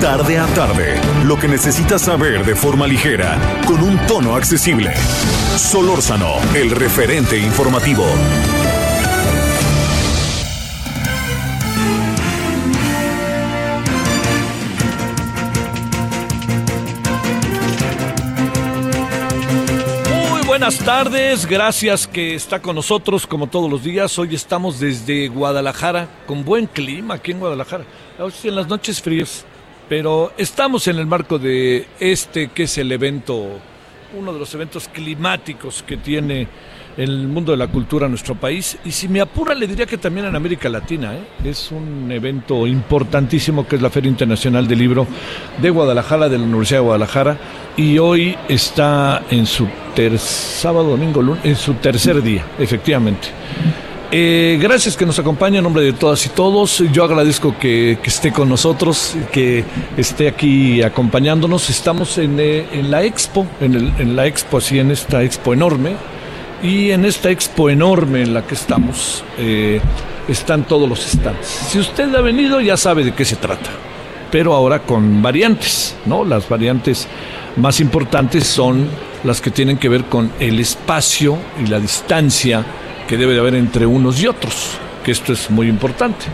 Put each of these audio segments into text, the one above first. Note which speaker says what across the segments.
Speaker 1: Tarde a tarde, lo que necesitas saber de forma ligera, con un tono accesible. Solórzano, el referente informativo.
Speaker 2: Muy buenas tardes, gracias que está con nosotros como todos los días. Hoy estamos desde Guadalajara, con buen clima aquí en Guadalajara. Hoy en las noches frías, pero estamos en el marco de este que es el evento, uno de los eventos climáticos que tiene el mundo de la cultura nuestro país. Y si me apura, le diría que también en América Latina. ¿eh? Es un evento importantísimo que es la Feria Internacional del Libro de Guadalajara, de la Universidad de Guadalajara. Y hoy está en su ter sábado, domingo, lunes, en su tercer día, efectivamente. Eh, gracias que nos acompaña en nombre de todas y todos. Yo agradezco que, esté con nosotros, que esté aquí acompañándonos. Estamos en, eh, la expo, en la expo, así en esta expo enorme. Y en esta expo enorme en la que estamos, eh, están todos los stands. Si usted ha venido, ya sabe de qué se trata. Pero ahora con variantes, ¿no? Las variantes más importantes son las que tienen que ver con el espacio y la distancia que debe de haber entre unos y otros, que esto es muy importante.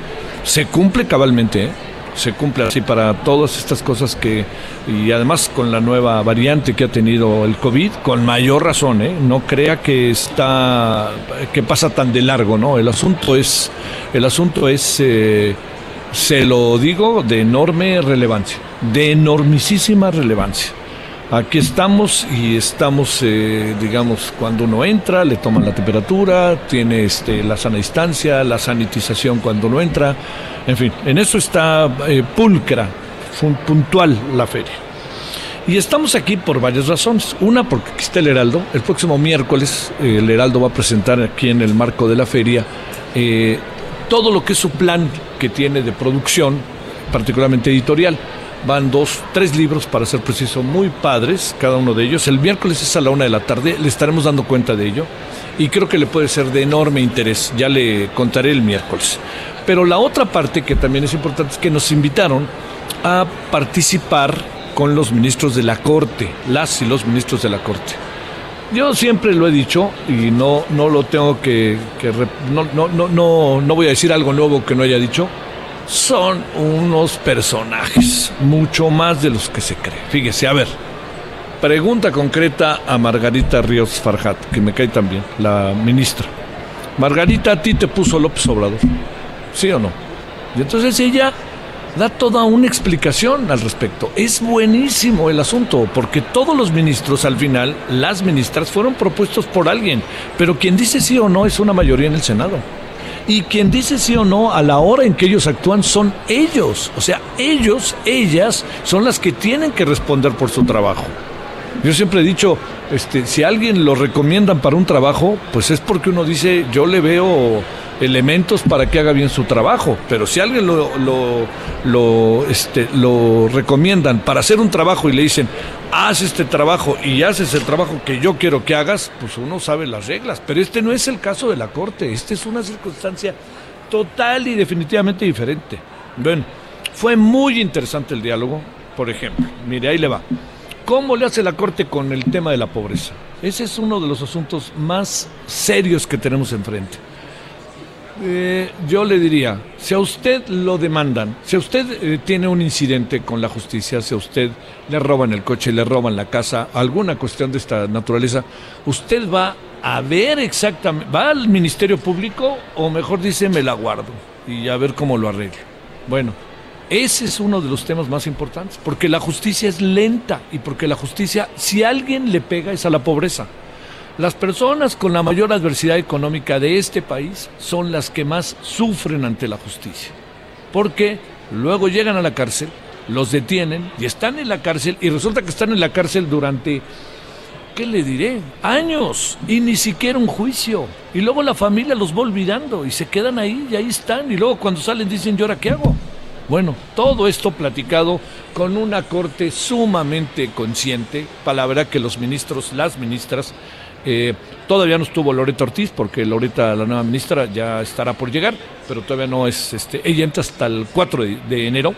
Speaker 2: Se cumple cabalmente, ¿eh? se cumple así para todas estas cosas que, y además con la nueva variante que ha tenido el COVID, con mayor razón, ¿eh? no crea que está, que pasa tan de largo, ¿no? El asunto es, el asunto es, eh, se lo digo, de enorme relevancia, de enormisísima relevancia. Aquí estamos y estamos, eh, digamos, cuando uno entra, le toman la temperatura, tiene este, la sana distancia, la sanitización cuando uno entra, en fin, en eso está eh, pulcra, puntual la feria. Y estamos aquí por varias razones. Una, porque aquí está el Heraldo. El próximo miércoles eh, el Heraldo va a presentar aquí en el marco de la feria eh, todo lo que es su plan que tiene de producción, particularmente editorial. Van dos, tres libros, para ser preciso, muy padres, cada uno de ellos. El miércoles es a la una de la tarde, le estaremos dando cuenta de ello. Y creo que le puede ser de enorme interés. Ya le contaré el miércoles. Pero la otra parte que también es importante es que nos invitaron a participar con los ministros de la Corte, las y los ministros de la Corte. Yo siempre lo he dicho y no, no lo tengo que... que no, no, no, no voy a decir algo nuevo que no haya dicho. Son unos personajes, mucho más de los que se cree. Fíjese, a ver, pregunta concreta a Margarita Ríos Farjat, que me cae también, la ministra. Margarita, a ti te puso López Obrador, ¿sí o no? Y entonces ella da toda una explicación al respecto. Es buenísimo el asunto, porque todos los ministros al final, las ministras, fueron propuestos por alguien, pero quien dice sí o no es una mayoría en el Senado. Y quien dice sí o no a la hora en que ellos actúan son ellos. O sea, ellos, ellas son las que tienen que responder por su trabajo. Yo siempre he dicho, este, si alguien lo recomiendan para un trabajo, pues es porque uno dice, yo le veo elementos para que haga bien su trabajo. Pero si alguien lo, lo, lo, este, lo recomiendan para hacer un trabajo y le dicen, haz este trabajo y haces el trabajo que yo quiero que hagas, pues uno sabe las reglas. Pero este no es el caso de la Corte, esta es una circunstancia total y definitivamente diferente. Bueno, fue muy interesante el diálogo, por ejemplo. Mire, ahí le va. ¿Cómo le hace la Corte con el tema de la pobreza? Ese es uno de los asuntos más serios que tenemos enfrente. Eh, yo le diría, si a usted lo demandan, si a usted eh, tiene un incidente con la justicia, si a usted le roban el coche, le roban la casa, alguna cuestión de esta naturaleza, usted va a ver exactamente, va al Ministerio Público o mejor dice, me la guardo y a ver cómo lo arreglo. Bueno, ese es uno de los temas más importantes, porque la justicia es lenta y porque la justicia, si alguien le pega, es a la pobreza. Las personas con la mayor adversidad económica de este país son las que más sufren ante la justicia. Porque luego llegan a la cárcel, los detienen y están en la cárcel y resulta que están en la cárcel durante, ¿qué le diré? Años y ni siquiera un juicio. Y luego la familia los va olvidando y se quedan ahí y ahí están. Y luego cuando salen dicen, ¿y ahora qué hago? Bueno, todo esto platicado con una corte sumamente consciente, palabra que los ministros, las ministras, eh, todavía no estuvo Loreta Ortiz, porque Loreta, la nueva ministra, ya estará por llegar, pero todavía no es, este, ella entra hasta el 4 de, enero.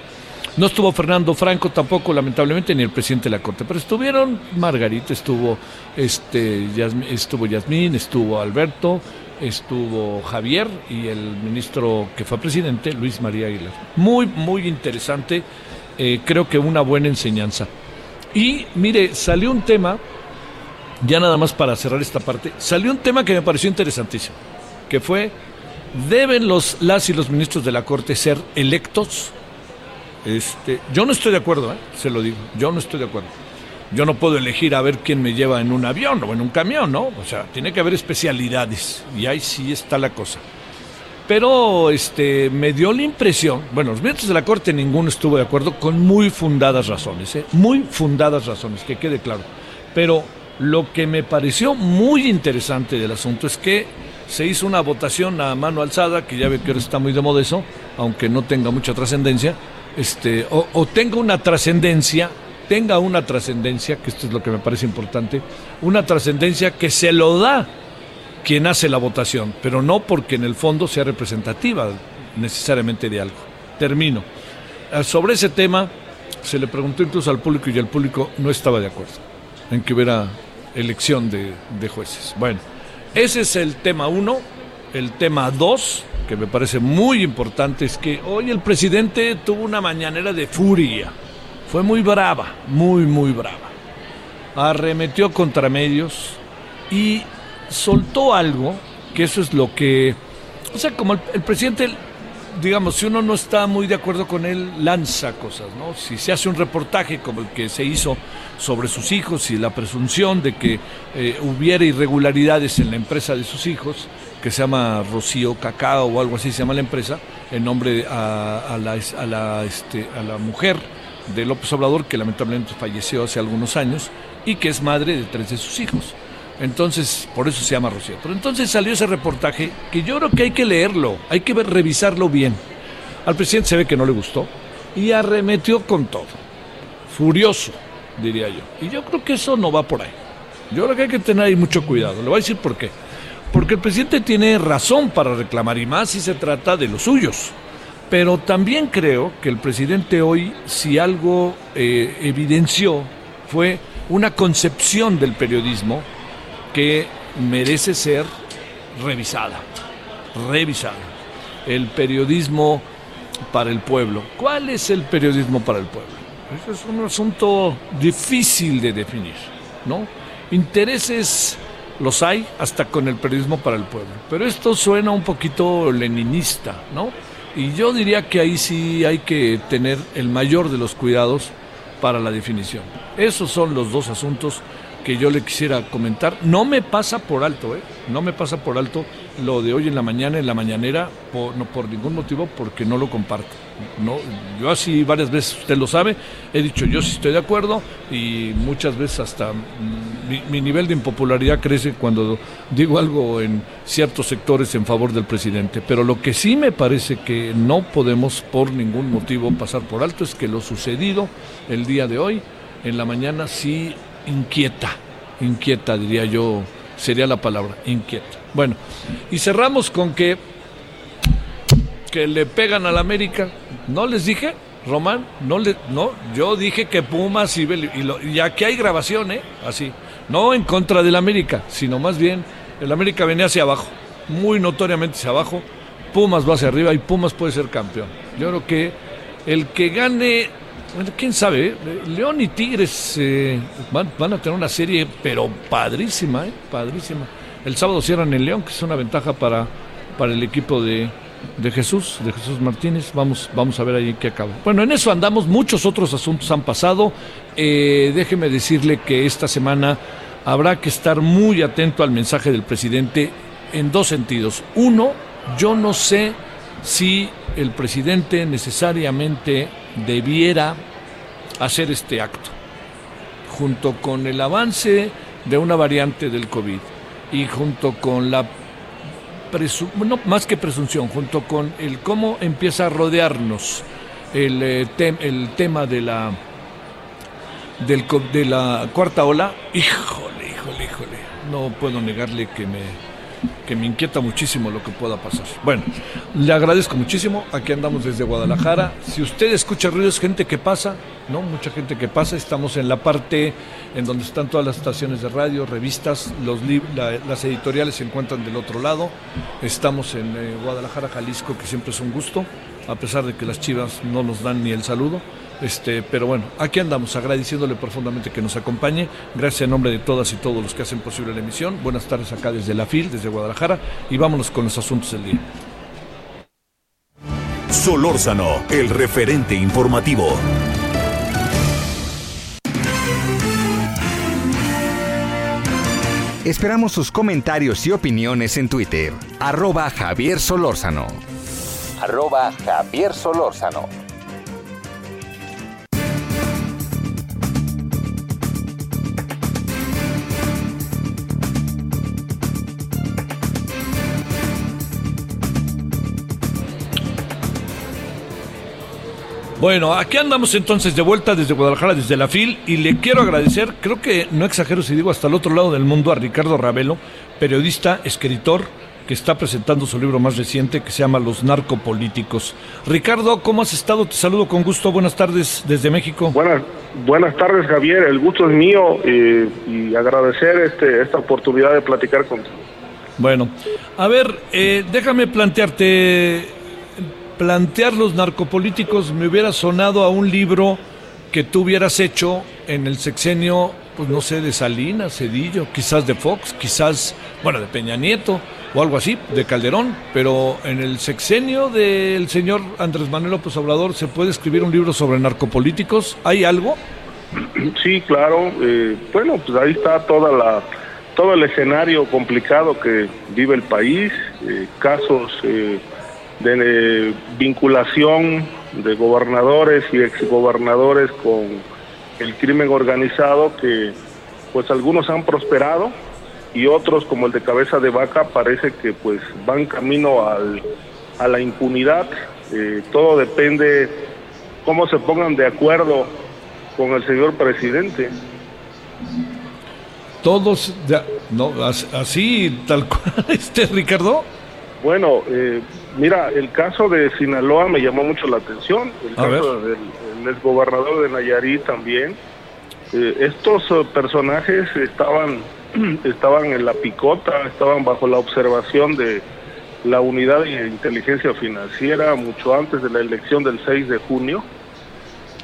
Speaker 2: No estuvo Fernando Franco tampoco, lamentablemente, ni el presidente de la Corte, pero estuvieron Margarita, estuvo, este, estuvo Yasmín, estuvo Alberto, estuvo Javier y el ministro que fue presidente, Luis María Aguilar. Muy, muy interesante, eh, creo que una buena enseñanza. Y mire, salió un tema ya nada más para cerrar esta parte, salió un tema que me pareció interesantísimo, que fue, ¿deben los, las y los ministros de la Corte ser electos? Este, yo no estoy de acuerdo, ¿eh? se lo digo, yo no estoy de acuerdo. Yo no puedo elegir a ver quién me lleva en un avión o en un camión, ¿no? O sea, tiene que haber especialidades y ahí sí está la cosa. Pero este, me dio la impresión, bueno, los ministros de la Corte ninguno estuvo de acuerdo con muy fundadas razones, ¿eh? muy fundadas razones, que quede claro. Pero lo que me pareció muy interesante del asunto es que se hizo una votación a mano alzada, que ya ve que ahora está muy de moda eso, aunque no tenga mucha trascendencia, este, o, tenga una trascendencia, tenga una trascendencia, que esto es lo que me parece importante, una trascendencia que se lo da quien hace la votación, pero no porque en el fondo sea representativa necesariamente de algo. Termino. Ah, sobre ese tema se le preguntó incluso al público y el público no estaba de acuerdo en que hubiera elección de, jueces. Bueno, ese es el tema uno. El tema dos, que me parece muy importante, es que hoy el presidente tuvo una mañanera de furia. Fue muy brava, muy, muy brava. Arremetió contra medios y soltó algo, que eso es lo que... O sea, como el presidente digamos, si uno no está muy de acuerdo con él, lanza cosas, ¿no? Si se hace un reportaje como el que se hizo sobre sus hijos y la presunción de que eh, hubiera irregularidades en la empresa de sus hijos, que se llama Rocío Cacao o algo así se llama la empresa, en nombre a, la, a, la, este, a la mujer de López Obrador, que lamentablemente falleció hace algunos años y que es madre de tres de sus hijos. Entonces, por eso se llama Rocío. Pero entonces salió ese reportaje que yo creo que hay que leerlo, hay que revisarlo bien. Al presidente se ve que no le gustó y arremetió con todo. Furioso, diría yo. Y yo creo que eso no va por ahí. Yo creo que hay que tener ahí mucho cuidado. Le voy a decir por qué. Porque el presidente tiene razón para reclamar y más si se trata de los suyos. Pero también creo que el presidente hoy, si algo eh, evidenció, fue una concepción del periodismo que merece ser revisada, revisada. El periodismo para el pueblo. ¿Cuál es el periodismo para el pueblo? Eso es un asunto difícil de definir, ¿no? Intereses los hay hasta con el periodismo para el pueblo, pero esto suena un poquito leninista, ¿no? Y yo diría que ahí sí hay que tener el mayor de los cuidados para la definición. Esos son los dos asuntos que yo le quisiera comentar. No me pasa por alto, ¿eh? No me pasa por alto lo de hoy en la mañana, en la mañanera, por, no por ningún motivo, porque no lo comparto. No, yo así varias veces, usted lo sabe, he dicho yo sí estoy de acuerdo y muchas veces hasta mi, mi nivel de impopularidad crece cuando digo algo en ciertos sectores en favor del presidente. Pero lo que sí me parece que no podemos por ningún motivo pasar por alto es que lo sucedido el día de hoy, en la mañana, sí inquieta, inquieta diría yo, sería la palabra, inquieta. Bueno, y cerramos con que, que le pegan al América, ¿no les dije? Román, no le, no, yo dije que Pumas y, y, y aquí hay grabación, ¿eh? Así, no en contra del América, sino más bien el América venía hacia abajo, muy notoriamente hacia abajo, Pumas va hacia arriba y Pumas puede ser campeón. Yo creo que el que gane bueno, quién sabe, ¿eh? León y Tigres eh, van, a tener una serie, pero padrísima, ¿eh? padrísima. El sábado cierran el León, que es una ventaja para, para el equipo de, Jesús, de Jesús Martínez. Vamos, vamos a ver ahí qué acaba. Bueno, en eso andamos, muchos otros asuntos han pasado. déjeme decirle que esta semana habrá que estar muy atento al mensaje del presidente en dos sentidos. Uno, yo no sé si el presidente necesariamente debiera hacer este acto, junto con el avance de una variante del COVID y junto con la no, más que presunción, junto con el cómo empieza a rodearnos el, eh, el tema de la del, de la cuarta ola, híjole, híjole, híjole, no puedo negarle que me que me inquieta muchísimo lo que pueda pasar. Bueno, le agradezco muchísimo. Aquí andamos desde Guadalajara. Si usted escucha ruidos, gente que pasa, ¿no? Mucha gente que pasa. Estamos en la parte en donde están todas las estaciones de radio, revistas, los las editoriales se encuentran del otro lado. Estamos en eh, Guadalajara, Jalisco, que siempre es un gusto, a pesar de que las chivas no nos dan ni el saludo. Este, pero bueno, aquí andamos agradeciéndole profundamente que nos acompañe. Gracias en nombre de todas y todos los que hacen posible la emisión. Buenas tardes acá desde la FIL, desde Guadalajara, y vámonos con los asuntos del día.
Speaker 1: Solórzano, el referente informativo.
Speaker 3: Esperamos sus comentarios y opiniones en Twitter. Arroba Javier Solórzano. Arroba Javier Solórzano.
Speaker 2: Bueno, aquí andamos entonces de vuelta desde Guadalajara, desde la FIL, y le quiero agradecer, creo que no exagero si digo hasta el otro lado del mundo, a Ricardo Ravelo, periodista, escritor, que está presentando su libro más reciente que se llama Los narcopolíticos. Ricardo, ¿cómo has estado? Te saludo con gusto. Buenas tardes desde México.
Speaker 4: Buenas, buenas tardes, Javier. El gusto es mío eh, y agradecer este, esta oportunidad de platicar contigo.
Speaker 2: Bueno, a ver, eh, déjame plantearte plantear los narcopolíticos me hubiera sonado a un libro que tú hubieras hecho en el sexenio, pues no sé, de Salinas, Cedillo, quizás de Fox, quizás, bueno, de Peña Nieto o algo así, de Calderón, pero en el sexenio del señor Andrés Manuel López Obrador se puede escribir un libro sobre narcopolíticos, ¿hay algo?
Speaker 4: Sí, claro, eh, bueno, pues ahí está toda la todo el escenario complicado que vive el país, eh, casos eh, de vinculación de gobernadores y exgobernadores con el crimen organizado que pues algunos han prosperado y otros como el de cabeza de vaca parece que pues van camino al, a la impunidad. Eh, todo depende cómo se pongan de acuerdo con el señor presidente.
Speaker 2: Todos no así tal cual este Ricardo
Speaker 4: bueno, eh, mira, el caso de Sinaloa me llamó mucho la atención, el caso del exgobernador de Nayarit también. Eh, estos eh, personajes estaban, estaban en la picota, estaban bajo la observación de la unidad de inteligencia financiera mucho antes de la elección del 6 de junio.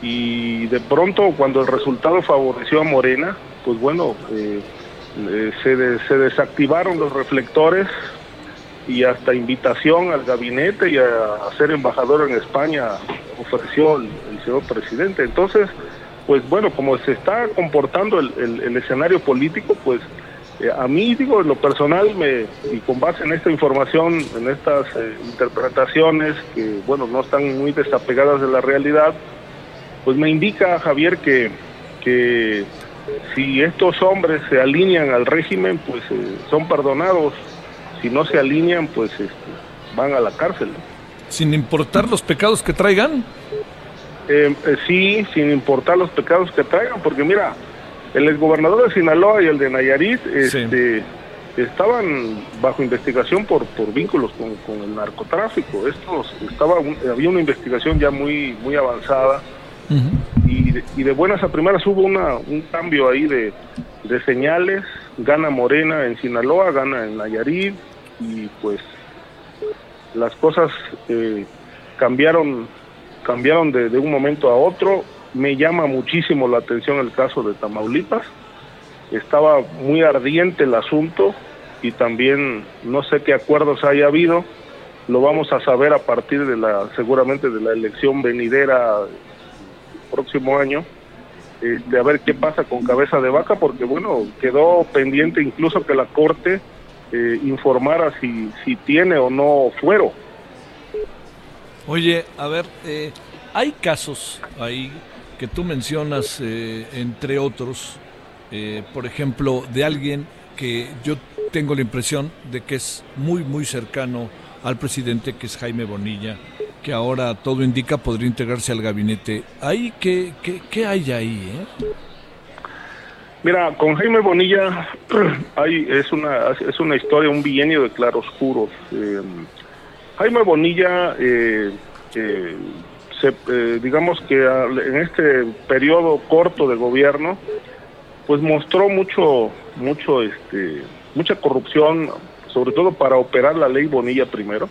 Speaker 4: Y de pronto, cuando el resultado favoreció a Morena, pues bueno, se, se desactivaron los reflectores y hasta invitación al gabinete y a, ser embajador en España ofreció el, señor presidente. Entonces, pues bueno, como se está comportando el, escenario político, pues eh, a mí, digo, en lo personal, me, y con base en esta información, en estas eh, interpretaciones que, bueno, no están muy desapegadas de la realidad, pues me indica, Javier, que, que si estos hombres se alinean al régimen, pues eh, son perdonados si no se alinean, pues este, van a la cárcel.
Speaker 2: Sin importar los pecados que traigan.
Speaker 4: Eh, eh, sí, sin importar los pecados que traigan, porque mira, el exgobernador de Sinaloa y el de Nayarit este, estaban bajo investigación por, por vínculos con, el narcotráfico. Estos estaba había una investigación ya muy muy avanzada y, de, y, de, buenas a primeras hubo una, un cambio ahí de, de señales. Gana Morena en Sinaloa, gana en Nayarit, y pues las cosas eh, cambiaron cambiaron de, un momento a otro. Me llama muchísimo la atención el caso de Tamaulipas. Estaba muy ardiente el asunto y también no sé qué acuerdos haya habido. Lo vamos a saber a partir de la seguramente de la elección venidera próximo año este, a ver qué pasa con cabeza de vaca, porque bueno, quedó pendiente incluso que la Corte eh, informara si, si tiene o no fuero.
Speaker 2: Oye, a ver, eh, hay casos ahí que tú mencionas, eh, entre otros, por ejemplo, de alguien que yo tengo la impresión de que es muy, muy cercano al presidente, que es Jaime Bonilla, que ahora todo indica podría integrarse al gabinete. ¿Ahí qué, qué, hay ahí? Eh?
Speaker 4: Mira, con Jaime Bonilla hay, es, una, es una historia, un bienio de claroscuros. Eh, Jaime Bonilla, eh, digamos que en este periodo corto de gobierno, pues mostró mucho, mucho, este, mucha corrupción, sobre todo para operar la ley Bonilla primero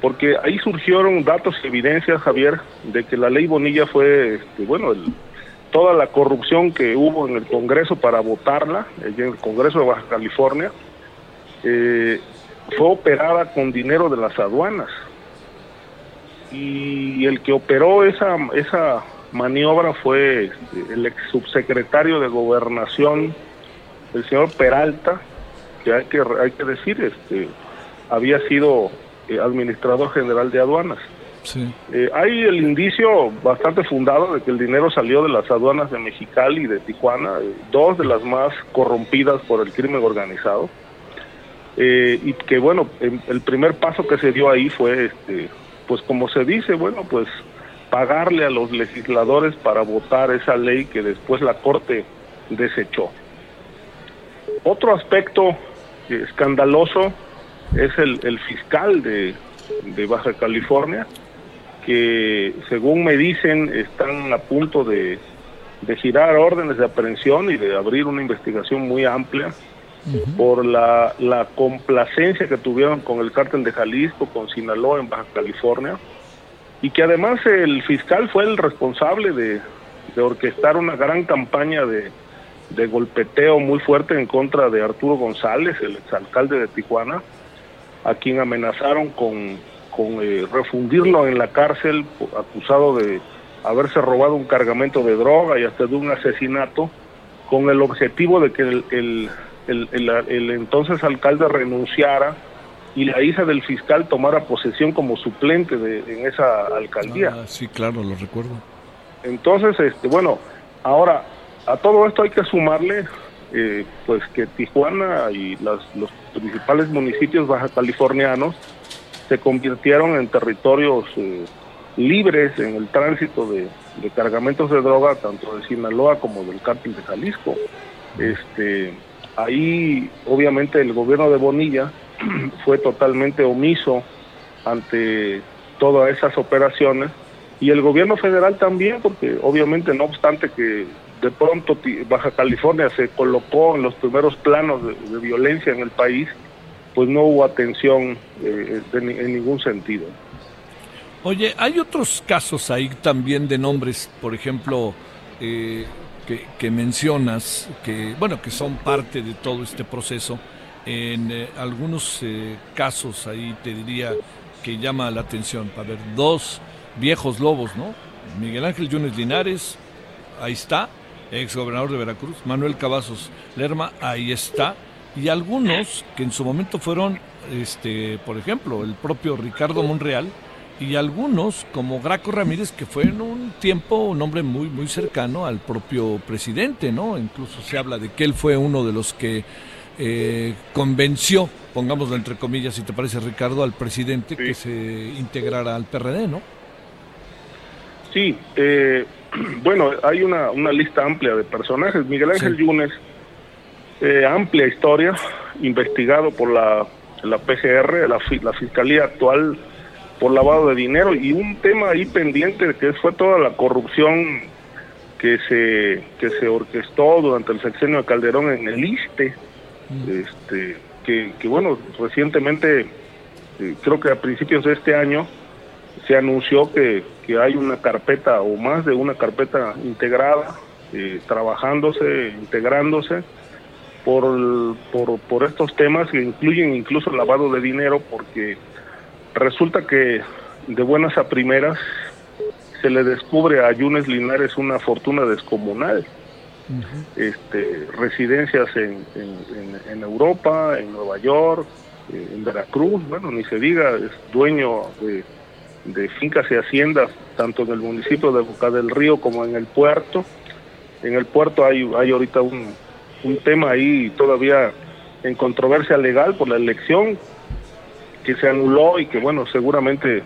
Speaker 4: porque ahí surgieron datos y evidencias, Javier, de que la ley Bonilla fue, este, bueno, toda la corrupción que hubo en el Congreso para votarla, en el Congreso de Baja California, eh, fue operada con dinero de las aduanas. Y el que operó esa, esa maniobra fue este, el ex subsecretario de Gobernación, el señor Peralta, que hay que, hay que decir, este, había sido eh, administrador general de aduanas. Eh, hay el indicio bastante fundado de que el dinero salió de las aduanas de Mexicali y de Tijuana, eh, dos de las más corrompidas por el crimen organizado. y que bueno, el primer paso que se dio ahí fue, este, pues como se dice, bueno, pues pagarle a los legisladores para votar esa ley que después la Corte desechó. Otro aspecto escandaloso es el, el fiscal de, Baja California, que según me dicen están a punto de, girar órdenes de aprehensión y de abrir una investigación muy amplia por la, la, complacencia que tuvieron con el cártel de Jalisco, con Sinaloa en Baja California, y que además el fiscal fue el responsable de, de orquestar una gran campaña de, de golpeteo muy fuerte en contra de Arturo González, el exalcalde de Tijuana, a quien amenazaron con, con eh, refundirlo en la cárcel acusado de haberse robado un cargamento de droga y hasta de un asesinato con el objetivo de que el, el, entonces alcalde renunciara y la hija del fiscal tomara posesión como suplente de, en esa alcaldía.
Speaker 2: Ah, sí, claro, lo recuerdo.
Speaker 4: Entonces, este, bueno, ahora a todo esto hay que sumarle eh, pues que Tijuana y los principales municipios baja californianos se convirtieron en territorios eh, libres en el tránsito de, cargamentos de droga tanto de Sinaloa como del cártel de Jalisco. Este, ahí obviamente el gobierno de Bonilla fue totalmente omiso ante todas esas operaciones y el gobierno federal también porque obviamente no obstante que de pronto Baja California se colocó en los primeros planos de, violencia en el país, pues no hubo atención eh, en ningún sentido.
Speaker 2: Oye, hay otros casos ahí también de nombres, por ejemplo, eh, que, mencionas, que bueno, que son parte de todo este proceso. En eh, algunos casos ahí te diría que llama la atención. Para ver, dos viejos lobos, ¿no? Miguel Ángel Yunes Linares, ahí está, ex gobernador de Veracruz, Manuel Cavazos Lerma, ahí está, y algunos que en su momento fueron, este, por ejemplo, el propio Ricardo Monreal, y algunos como Graco Ramírez, que fue en un tiempo un hombre muy, muy cercano al propio presidente, ¿no? Incluso se habla de que él fue uno de los que eh, convenció, pongámoslo entre comillas, si te parece Ricardo, al presidente que se integrara al PRD, ¿no?
Speaker 4: Sí, eh, bueno, hay una, una lista amplia de personajes. Miguel Ángel Yunes, eh, amplia historia, investigado por la, la PGR, la, la Fiscalía actual por lavado de dinero y un tema ahí pendiente que fue toda la corrupción que se que se orquestó durante el sexenio de Calderón en el ISTE, mm. este que, que bueno recientemente eh, creo que a principios de este año se anunció que, hay una carpeta o más de una carpeta integrada, eh, trabajándose, integrándose por, por, por estos temas que incluyen incluso lavado de dinero, porque resulta que de buenas a primeras se le descubre a Yunes Linares una fortuna descomunal. este, residencias en, en, Europa, en Nueva York, eh, en Veracruz, bueno, ni se diga, es dueño de, de fincas y haciendas, tanto en el municipio de Boca del Río como en el puerto. En el puerto hay, hay ahorita un, un tema ahí todavía en controversia legal por la elección que se anuló y que bueno, seguramente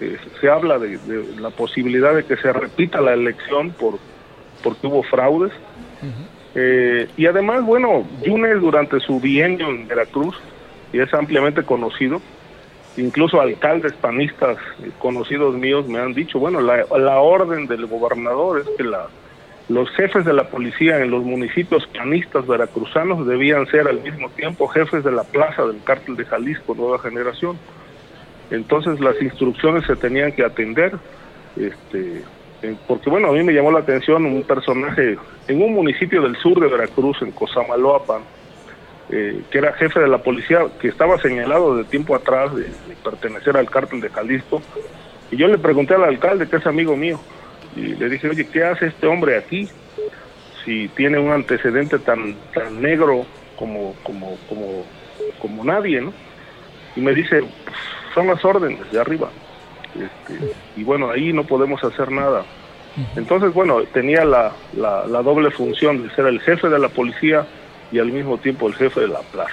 Speaker 4: eh, se habla de, la posibilidad de que se repita la elección por porque hubo fraudes. Eh, y además, bueno, Yunes durante su bienio en Veracruz, y es ampliamente conocido, incluso alcaldes panistas eh, conocidos míos me han dicho, bueno, la, la orden del gobernador es que la, los jefes de la policía en los municipios panistas veracruzanos debían ser al mismo tiempo jefes de la plaza del cártel de Jalisco, Nueva Generación. Entonces las instrucciones se tenían que atender, este, porque bueno, a mí me llamó la atención un personaje en un municipio del sur de Veracruz, en Cosamaloapan, eh, que era jefe de la policía, que estaba señalado de tiempo atrás de, pertenecer al cártel de Jalisco, y yo le pregunté al alcalde, que es amigo mío, y le dije, oye, ¿qué hace este hombre aquí? Si tiene un antecedente tan, tan negro como, como, como, como nadie, ¿no? Y me dice, pues, son las órdenes de arriba. Este, y bueno, ahí no podemos hacer nada. Entonces, bueno, tenía la, la, doble función de ser el jefe de la policía y al mismo tiempo el jefe de la plaza.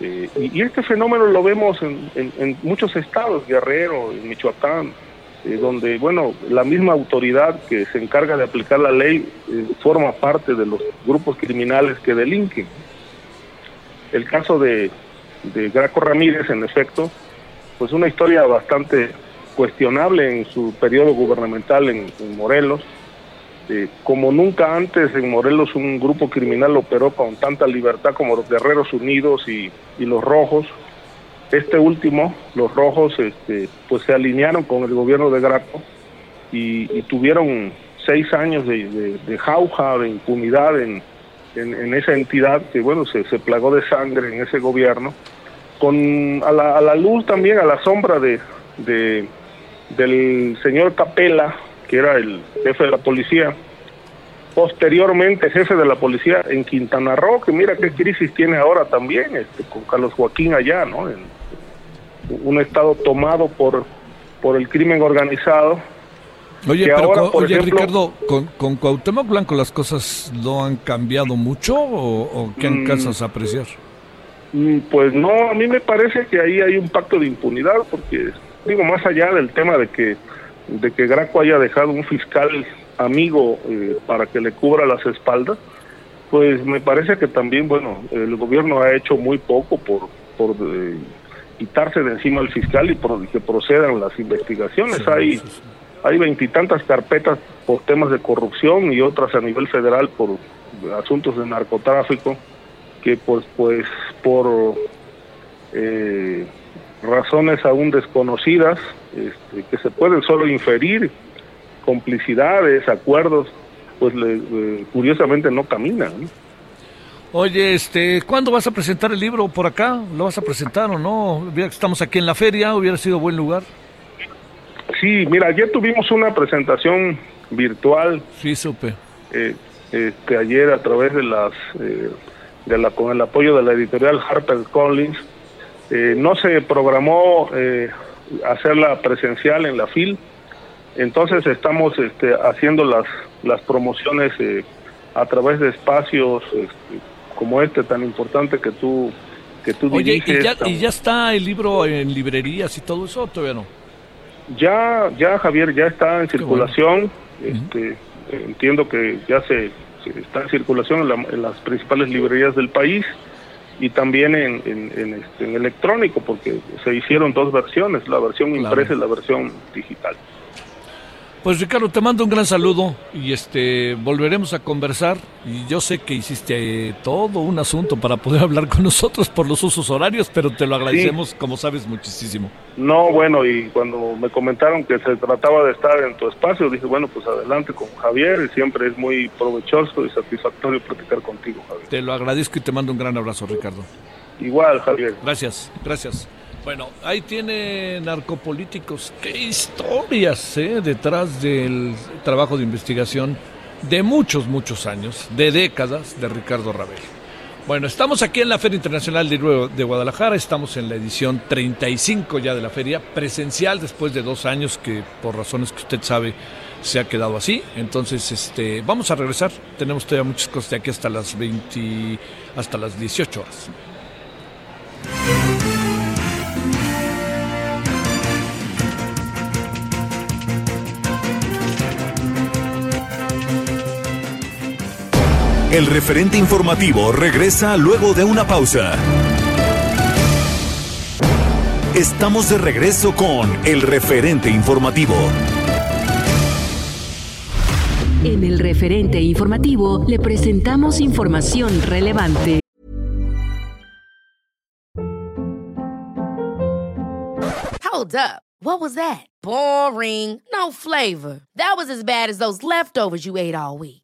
Speaker 4: Eh, y, este fenómeno lo vemos en, en, muchos estados, Guerrero, en Michoacán, eh, donde, bueno, la misma autoridad que se encarga de aplicar la ley eh, forma parte de los grupos criminales que delinquen. El caso de, Graco Ramírez, en efecto, pues una historia bastante cuestionable en su periodo gubernamental en, Morelos. Eh, como nunca antes en Morelos un grupo criminal operó con tanta libertad como los Guerreros Unidos y, los Rojos. Este último, los Rojos, este, pues se alinearon con el gobierno de Graco y, tuvieron seis años de, jauja, de impunidad en, en, esa entidad que, bueno, se, plagó de sangre en ese gobierno con a la, a la luz también, a la sombra de, de, del señor Capela, que era el jefe de la policía, posteriormente jefe de la policía en Quintana Roo, que mira qué crisis tiene ahora también, este, con Carlos Joaquín allá, ¿no? En, un estado tomado por, por el crimen organizado.
Speaker 2: Oye, pero oye Ricardo, ¿con, ¿con Cuauhtémoc Blanco las cosas no han cambiado mucho o, o qué alcanzas mm. a apreciar?
Speaker 4: Mm, pues no, a mí me parece que ahí hay un pacto de impunidad, porque digo, más allá del tema de que, de que Graco haya dejado un fiscal amigo eh, para que le cubra las espaldas, pues me parece que también, bueno, el gobierno ha hecho muy poco por, por eh, quitarse de encima al fiscal y por que procedan las investigaciones. hay hay veintitantas carpetas por temas de corrupción y otras a nivel federal por asuntos de narcotráfico que pues, pues por eh, razones aún desconocidas, este, que se pueden solo inferir, complicidades, acuerdos, pues curiosamente no caminan.
Speaker 2: Oye, este, ¿cuándo vas a presentar el libro por acá? ¿Lo vas a presentar o no? Estamos aquí en la feria, hubiera sido buen lugar.
Speaker 4: Sí, mira, ayer tuvimos una presentación virtual.
Speaker 2: Sí, supe.
Speaker 4: Eh, este, ayer a través de las eh, de la, con el apoyo de la editorial Harper Collins. Eh, no se programó eh, hacerla presencial en la FIL, entonces estamos este, haciendo las, las promociones eh, a través de espacios este, como este tan importante que tú que tú
Speaker 2: Oye, ¿y ya, ¿y ya está el libro en librerías y todo eso todavía no?
Speaker 4: Ya, ya Javier, ya está en circulación. este, Entiendo que ya se está en circulación en, las principales librerías del país y también en, en, este, electrónico, porque se hicieron dos versiones, la versión impresa y la versión digital.
Speaker 2: Pues Ricardo, te mando un gran saludo y este volveremos a conversar. Y yo sé que hiciste eh, todo un asunto para poder hablar con nosotros por los usos horarios, pero te lo agradecemos, como sabes, muchísimo.
Speaker 4: No, bueno, y cuando me comentaron que se trataba de estar en tu espacio, dije, bueno, pues adelante con Javier, y siempre es muy provechoso y satisfactorio platicar contigo, Javier.
Speaker 2: Te lo agradezco y te mando un gran abrazo, Ricardo.
Speaker 4: Igual, Javier.
Speaker 2: Gracias, gracias. Bueno, ahí tiene narcopolíticos. Qué historias ¿eh? detrás del trabajo de investigación de muchos, muchos años, de décadas, de Ricardo Ravel. Bueno, estamos aquí en la Feria Internacional de, de Guadalajara, estamos en la edición 35 ya de la feria, presencial después de dos años que por razones que usted sabe se ha quedado así. Entonces, este, vamos a regresar, tenemos todavía muchas cosas de aquí hasta las 20, hasta las 18 horas.
Speaker 1: El referente informativo regresa luego de una pausa. Estamos de regreso con el referente informativo.
Speaker 5: En el referente informativo le presentamos información relevante.
Speaker 6: Hold up. What was that? Boring. No flavor. That was as bad as those leftovers you ate all week.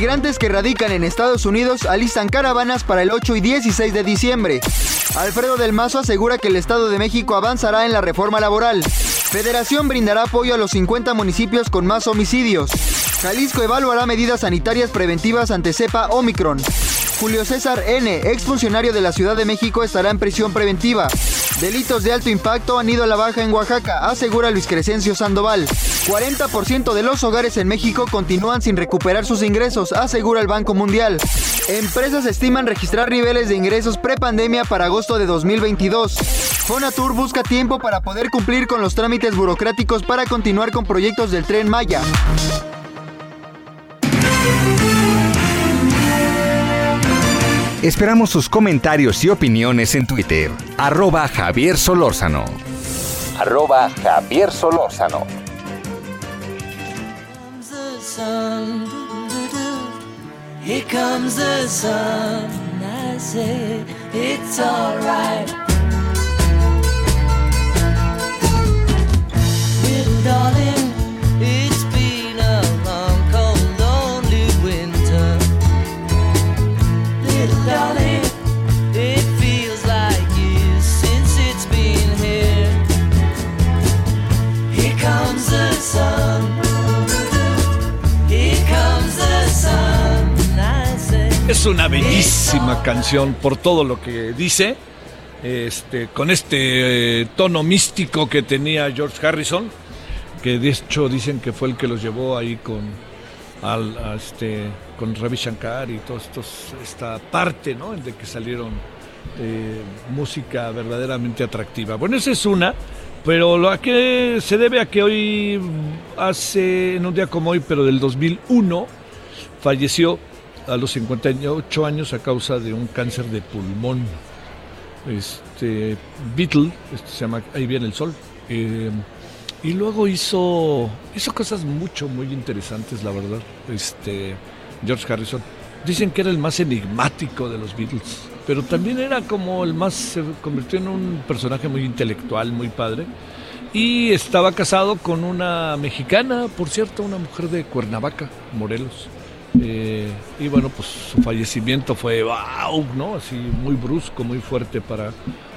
Speaker 7: Migrantes que radican en Estados Unidos alistan caravanas para el 8 y 16 de diciembre. Alfredo del Mazo asegura que el Estado de México avanzará en la reforma laboral. Federación brindará apoyo a los 50 municipios con más homicidios. Jalisco evaluará medidas sanitarias preventivas ante cepa Omicron. Julio César N., exfuncionario de la Ciudad de México, estará en prisión preventiva. Delitos de alto impacto han ido a la baja en Oaxaca, asegura Luis Crescencio Sandoval. 40% de los hogares en México continúan sin recuperar sus ingresos, asegura el Banco Mundial. Empresas estiman registrar niveles de ingresos prepandemia para agosto de 2022. Fonatur busca tiempo para poder cumplir con los trámites burocráticos para continuar con proyectos del tren Maya.
Speaker 3: Esperamos sus comentarios y opiniones en Twitter. Arroba Javier Solórzano. Arroba Javier Solórzano.
Speaker 8: Here comes the sun. I say it's alright. Little darling,
Speaker 2: Es una bellísima canción por todo lo que dice, este, con este eh, tono místico que tenía George Harrison, que de hecho dicen que fue el que los llevó ahí con, al, a este, con Ravi Shankar y toda esta parte, ¿no? De que salieron eh, música verdaderamente atractiva. Bueno, esa es una, pero lo que se debe a que hoy, hace, en un día como hoy, pero del 2001, falleció a los 58 años a causa de un cáncer de pulmón. Este Beatle, este se llama Ahí viene el sol. eh, y luego hizo hizo cosas mucho muy interesantes, la verdad. Este George Harrison. Dicen que era el más enigmático de los Beatles, pero también era como el más se convirtió en un personaje muy intelectual, muy padre. Y estaba casado con una mexicana, por cierto, una mujer de Cuernavaca, Morelos. Eh, y bueno, pues su fallecimiento fue wow, ¿no? Así muy brusco, muy fuerte para,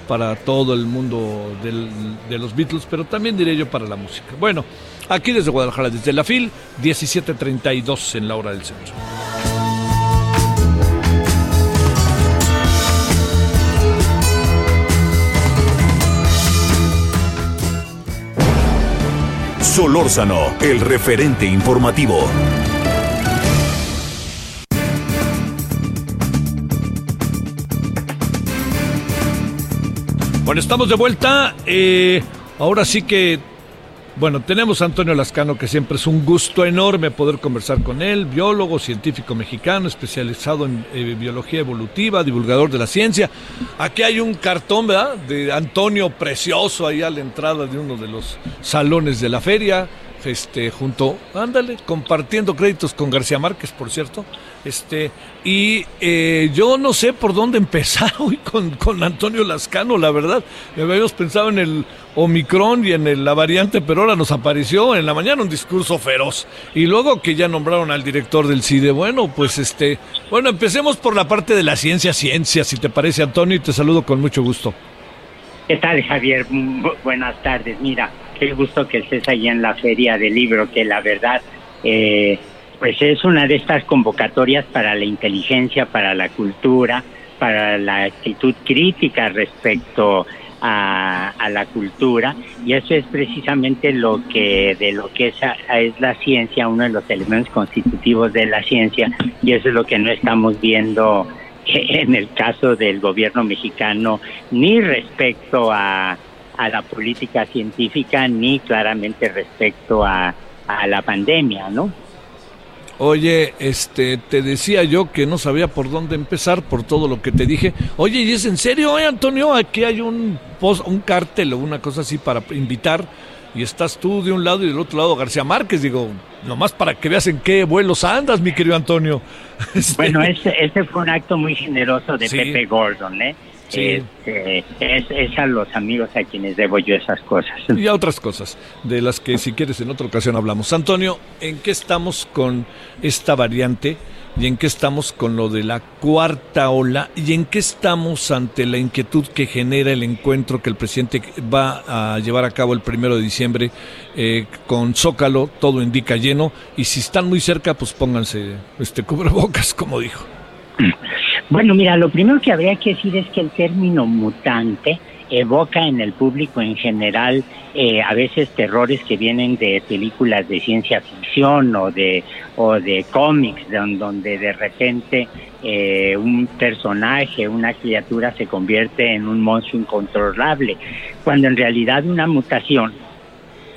Speaker 2: para todo el mundo del- de los Beatles, pero también diré yo para la música. Bueno, aquí desde Guadalajara, desde la FIL, 17.32 en la hora del centro.
Speaker 1: Solórzano, el referente informativo.
Speaker 2: Bueno, estamos de vuelta. eh, ahora sí que, bueno, tenemos a Antonio Lascano, que siempre es un gusto enorme poder conversar con él, biólogo, científico mexicano, especializado en eh, biología evolutiva, divulgador de la ciencia. Aquí hay un cartón, ¿verdad? De Antonio precioso ahí a la entrada de uno de los salones de la feria. Este, junto, ándale, compartiendo créditos con García Márquez, por cierto. Este, y eh, yo no sé por dónde empezar hoy con, con Antonio Lascano, la verdad. Habíamos pensado en el Omicron y en el- la variante, pero ahora nos apareció en la mañana un discurso feroz. Y luego que ya nombraron al director del CIDE. Bueno, pues este, bueno, empecemos por la parte de la ciencia, ciencia, si te parece, Antonio, y te saludo con mucho gusto.
Speaker 9: ¿Qué tal, Javier? Bu- buenas tardes. Mira, qué gusto que estés ahí en la Feria del Libro, que la verdad, eh, pues es una de estas convocatorias para la inteligencia, para la cultura, para la actitud crítica respecto a, a la cultura, y eso es precisamente lo que de lo que es, es la ciencia, uno de los elementos constitutivos de la ciencia, y eso es lo que no estamos viendo en el caso del gobierno mexicano, ni respecto a, a la política científica, ni claramente respecto a, a la pandemia, ¿no?
Speaker 2: Oye, este, te decía yo que no sabía por dónde empezar por todo lo que te dije. Oye, ¿y es en serio, eh, Antonio? Aquí hay un post, un cártel o una cosa así para invitar y estás tú de un lado y del otro lado García Márquez. Digo, nomás para que veas en qué vuelos andas, mi querido Antonio.
Speaker 9: Bueno, ese, ese fue un acto muy generoso de
Speaker 2: Sí.
Speaker 9: Pepe Gordon, ¿eh?
Speaker 2: Sí.
Speaker 9: Este, es, es a los amigos a quienes debo yo esas cosas.
Speaker 2: y a otras cosas, de las que si quieres en otra ocasión hablamos. Antonio, ¿en qué estamos con esta variante? ¿Y en qué estamos con lo de la cuarta ola? ¿Y en qué estamos ante la inquietud que genera el encuentro que el presidente va a llevar a cabo el primero de diciembre eh, con Zócalo? Todo indica lleno. Y si están muy cerca, pues pónganse este cubrebocas, como dijo.
Speaker 9: Bueno, mira, lo primero que habría que decir es que el término mutante evoca en el público en general eh, a veces terrores que vienen de películas de ciencia ficción o de o de cómics don- donde de repente eh, un personaje, una criatura se convierte en un monstruo incontrolable, cuando en realidad una mutación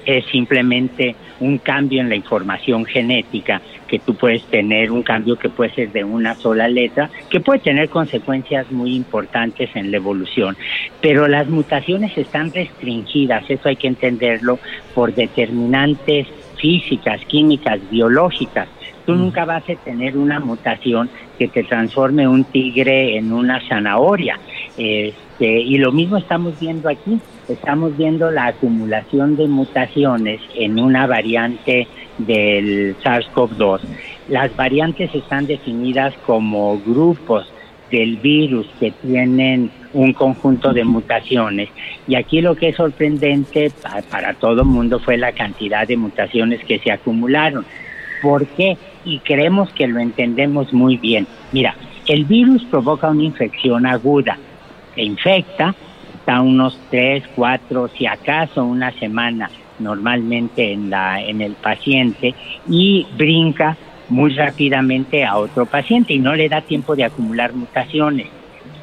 Speaker 9: es simplemente un cambio en la información genética que tú puedes tener, un cambio que puede ser de una sola letra, que puede tener consecuencias muy importantes en la evolución. Pero las mutaciones están restringidas, eso hay que entenderlo, por determinantes físicas, químicas, biológicas. Tú nunca vas a tener una mutación que te transforme un tigre en una zanahoria. Este, y lo mismo estamos viendo aquí. Estamos viendo la acumulación de mutaciones en una variante del SARS-CoV-2. Las variantes están definidas como grupos del virus que tienen un conjunto de mutaciones. Y aquí lo que es sorprendente pa- para todo el mundo fue la cantidad de mutaciones que se acumularon. ¿Por qué? Y creemos que lo entendemos muy bien. Mira, el virus provoca una infección aguda, se infecta, está unos tres, cuatro, si acaso una semana normalmente en, la, en el paciente y brinca muy rápidamente a otro paciente y no le da tiempo de acumular mutaciones.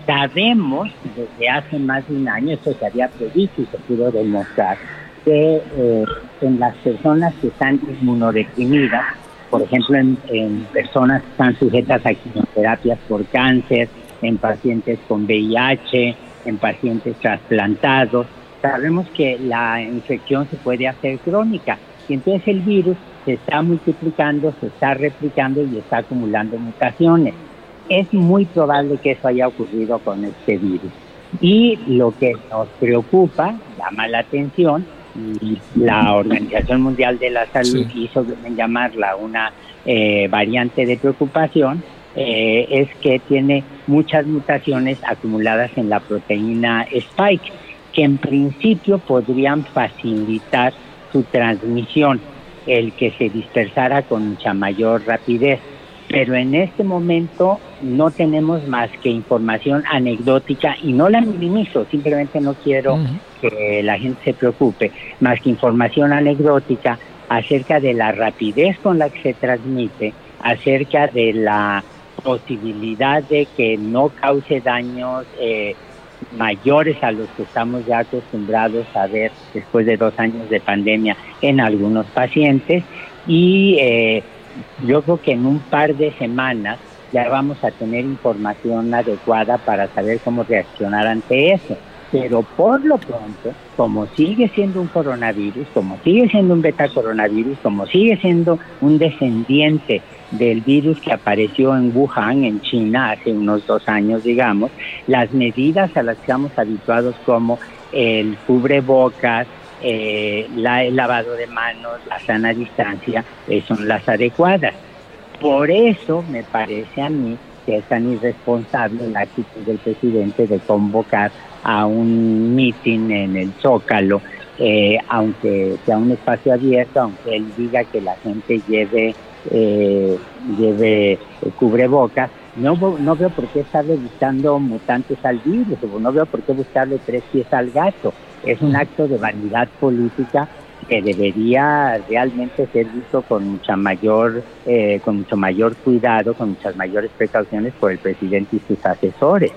Speaker 9: Sabemos desde hace más de un año, esto se había previsto y se pudo demostrar, que eh, en las personas que están inmunodeprimidas, por ejemplo, en personas que están sujetas a quimioterapias por cáncer, en pacientes con VIH, en pacientes trasplantados, sabemos que la infección se puede hacer crónica y entonces el virus se está multiplicando, se está replicando y está acumulando mutaciones. Es muy probable que eso haya ocurrido con este virus. Y lo que nos preocupa, llama la atención, y la Organización Mundial de la Salud hizo llamarla una eh, variante de preocupación, eh, es que tiene muchas mutaciones acumuladas en la proteína Spike, que en principio podrían facilitar su transmisión, el que se dispersara con mucha mayor rapidez. Pero en este momento no tenemos más que información anecdótica y no la minimizo, simplemente no quiero que la gente se preocupe, más que información anecdótica acerca de la rapidez con la que se transmite, acerca de la posibilidad de que no cause daños eh, mayores a los que estamos ya acostumbrados a ver después de dos años de pandemia en algunos pacientes y eh, yo creo que en un par de semanas ya vamos a tener información adecuada para saber cómo reaccionar ante eso. Pero por lo pronto, como sigue siendo un coronavirus, como sigue siendo un beta coronavirus, como sigue siendo un descendiente del virus que apareció en Wuhan, en China, hace unos dos años, digamos, las medidas a las que estamos habituados como el cubrebocas, eh, la, el lavado de manos, la sana distancia, eh, son las adecuadas. Por eso me parece a mí que es tan irresponsable la actitud del presidente de convocar a un mitin en el Zócalo, eh, aunque sea un espacio abierto, aunque él diga que la gente lleve eh, lleve cubrebocas, no, no veo por qué estarle buscando mutantes al virus, no veo por qué buscarle tres pies al gato. Es un acto de vanidad política que debería realmente ser visto con mucha mayor, eh, con mucho mayor cuidado, con muchas mayores precauciones por el presidente y sus asesores.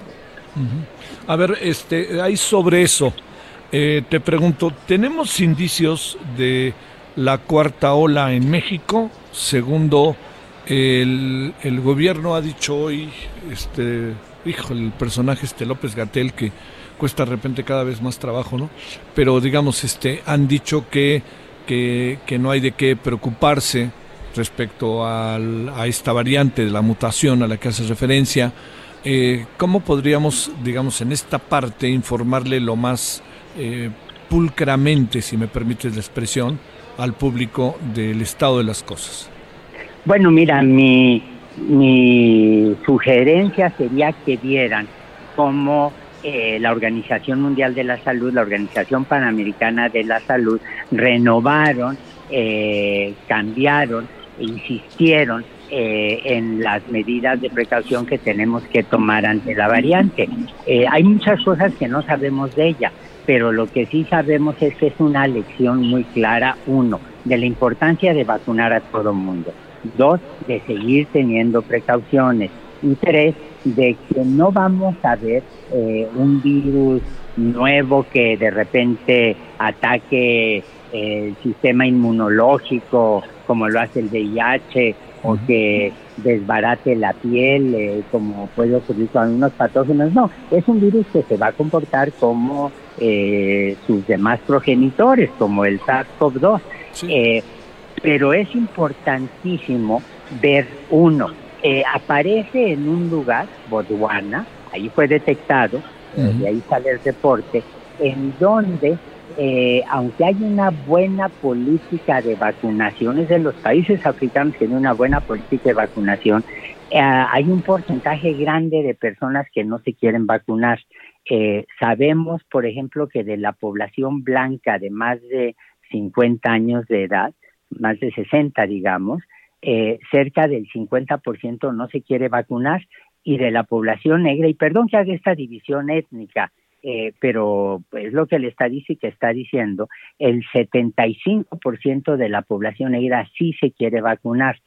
Speaker 2: A ver, este, ahí sobre eso, eh, te pregunto, ¿tenemos indicios de la cuarta ola en México? Segundo, el, el gobierno ha dicho hoy, este, hijo, el personaje este López Gatel que cuesta de repente cada vez más trabajo, ¿no? Pero digamos, este, han dicho que, que, que no hay de qué preocuparse respecto al- a esta variante de la mutación a la que hace referencia. Eh, ¿Cómo podríamos, digamos, en esta parte informarle lo más eh, pulcramente, si me permites la expresión, al público del estado de las cosas?
Speaker 9: Bueno, mira, mi, mi sugerencia sería que vieran cómo eh, la Organización Mundial de la Salud, la Organización Panamericana de la Salud, renovaron, eh, cambiaron, insistieron eh, en las medidas de precaución que tenemos que tomar ante la variante. Eh, hay muchas cosas que no sabemos de ella, pero lo que sí sabemos es que es una lección muy clara, uno, de la importancia de vacunar a todo mundo. Dos, de seguir teniendo precauciones. Y tres, de que no vamos a ver eh, un virus nuevo que de repente ataque el sistema inmunológico como lo hace el VIH o que desbarate la piel eh, como puede ocurrir con algunos patógenos. No, es un virus que se va a comportar como eh, sus demás progenitores, como el SARS-CoV-2. Eh, pero es importantísimo ver uno, eh, aparece en un lugar, Botswana, ahí fue detectado, y ahí sale el reporte, en donde, eh, aunque hay una buena política de vacunaciones de los países africanos tienen una buena política de vacunación, eh, hay un porcentaje grande de personas que no se quieren vacunar. Eh, sabemos, por ejemplo, que de la población blanca de más de 50 años de edad, más de 60, digamos, eh, cerca del 50% no se quiere vacunar y de la población negra, y perdón que haga esta división étnica, eh, pero es lo que la estadística está diciendo, el 75% de la población negra sí se quiere vacunar.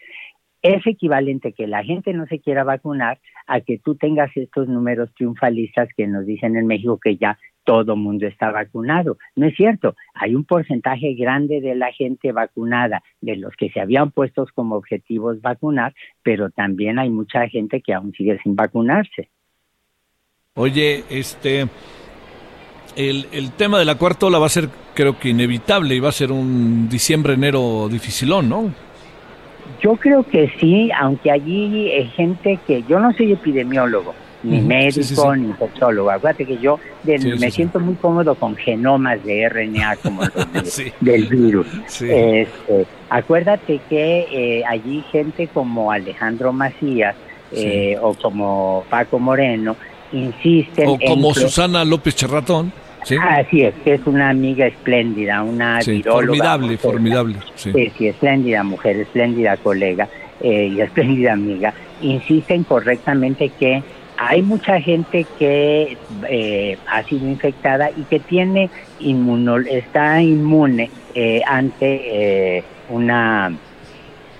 Speaker 9: Es equivalente que la gente no se quiera vacunar a que tú tengas estos números triunfalistas que nos dicen en México que ya todo mundo está vacunado. No es cierto, hay un porcentaje grande de la gente vacunada, de los que se habían puesto como objetivos vacunar, pero también hay mucha gente que aún sigue sin vacunarse.
Speaker 2: Oye, este, el, el tema de la cuarta ola va a ser, creo que inevitable, y va a ser un diciembre-enero dificilón, ¿no?
Speaker 9: Yo creo que sí, aunque allí hay gente que yo no soy epidemiólogo, ni médico,
Speaker 2: sí, sí, sí.
Speaker 9: ni infectólogo. Acuérdate que yo me siento muy cómodo con genomas de RNA como los de-
Speaker 2: Sí.
Speaker 9: del virus. Este, acuérdate que eh, allí gente como Alejandro Macías eh, o como Paco Moreno insisten
Speaker 2: O como
Speaker 9: en que-
Speaker 2: Susana López Charratón. ¿sí?
Speaker 9: Así es, que es una amiga espléndida, una
Speaker 2: Sí, formidable,
Speaker 9: mujer,
Speaker 2: formidable. Sí.
Speaker 9: Sí, sí, espléndida mujer, espléndida colega eh, y espléndida amiga, insisten correctamente que hay mucha gente que eh, ha sido infectada y que tiene inmuno, está inmune eh, ante eh, una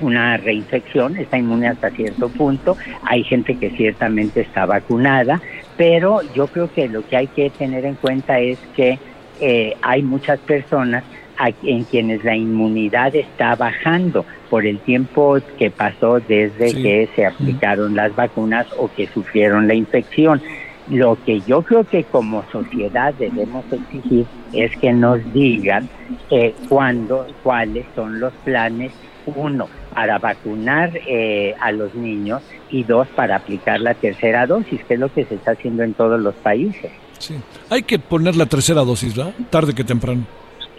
Speaker 9: una reinfección, está inmune hasta cierto punto, hay gente que ciertamente está vacunada, pero yo creo que lo que hay que tener en cuenta es que eh, hay muchas personas a- en quienes la inmunidad está bajando por el tiempo que pasó desde
Speaker 2: Sí.
Speaker 9: que se aplicaron las vacunas o que sufrieron la infección. Lo que yo creo que como sociedad debemos exigir es que nos digan eh, cuándo, cuáles son los planes, uno, para vacunar eh, a los niños y dos, para aplicar la tercera dosis, que es lo que se está haciendo en todos los países.
Speaker 2: Sí. Hay que poner la tercera dosis, ¿verdad? Tarde que temprano.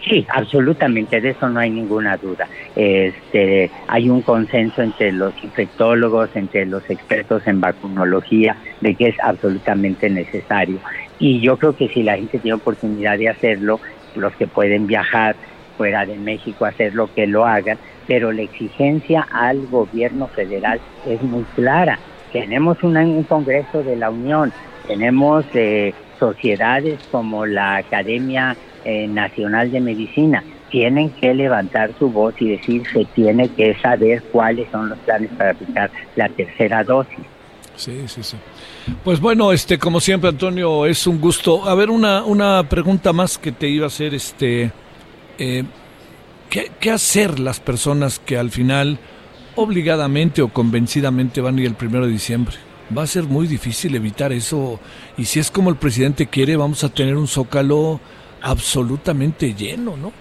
Speaker 9: Sí, absolutamente, de eso no hay ninguna duda. Este, hay un consenso entre los infectólogos, entre los expertos en vacunología, de que es absolutamente necesario. Y yo creo que si la gente tiene oportunidad de hacerlo, los que pueden viajar fuera de México, hacerlo, que lo hagan, pero la exigencia al gobierno federal es muy clara. Tenemos un Congreso de la Unión, tenemos eh, sociedades como la Academia eh, Nacional de Medicina, tienen que levantar su voz y decir se tiene que saber cuáles son los planes para aplicar la tercera dosis.
Speaker 2: Sí, sí, sí. Pues bueno, este, como siempre, Antonio, es un gusto. A ver, una, una pregunta más que te iba a hacer, este, eh, ¿qué, qué hacer las personas que al final, obligadamente o convencidamente van a ir el primero de diciembre? Va a ser muy difícil evitar eso. Y si es como el presidente quiere, vamos a tener un zócalo absolutamente lleno, ¿no?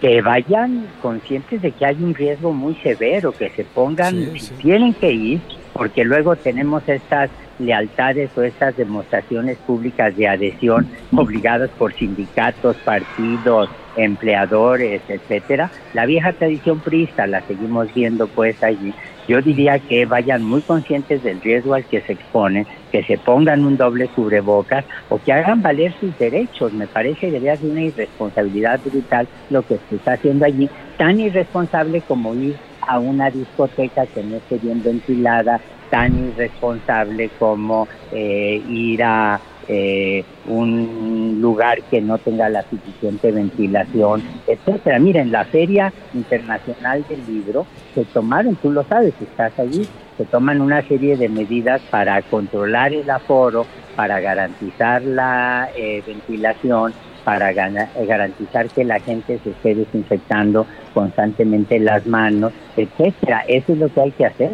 Speaker 9: que vayan conscientes de que hay un riesgo muy severo, que se pongan,
Speaker 2: sí.
Speaker 9: tienen que ir, porque luego tenemos estas lealtades o estas demostraciones públicas de adhesión obligadas por sindicatos, partidos, empleadores, etcétera. La vieja tradición priista la seguimos viendo pues allí. Yo diría que vayan muy conscientes del riesgo al que se exponen, que se pongan un doble cubrebocas o que hagan valer sus derechos. Me parece que ser una irresponsabilidad brutal lo que se está haciendo allí, tan irresponsable como ir a una discoteca que no esté bien ventilada, tan irresponsable como eh, ir a eh, un lugar que no tenga la suficiente ventilación, etcétera. Miren, la Feria Internacional del Libro se tomaron, tú lo sabes, estás allí, se toman una serie de medidas para controlar el aforo, para garantizar la eh, ventilación, para eh, garantizar que la gente se esté desinfectando constantemente las manos, etcétera. Eso es lo que hay que hacer.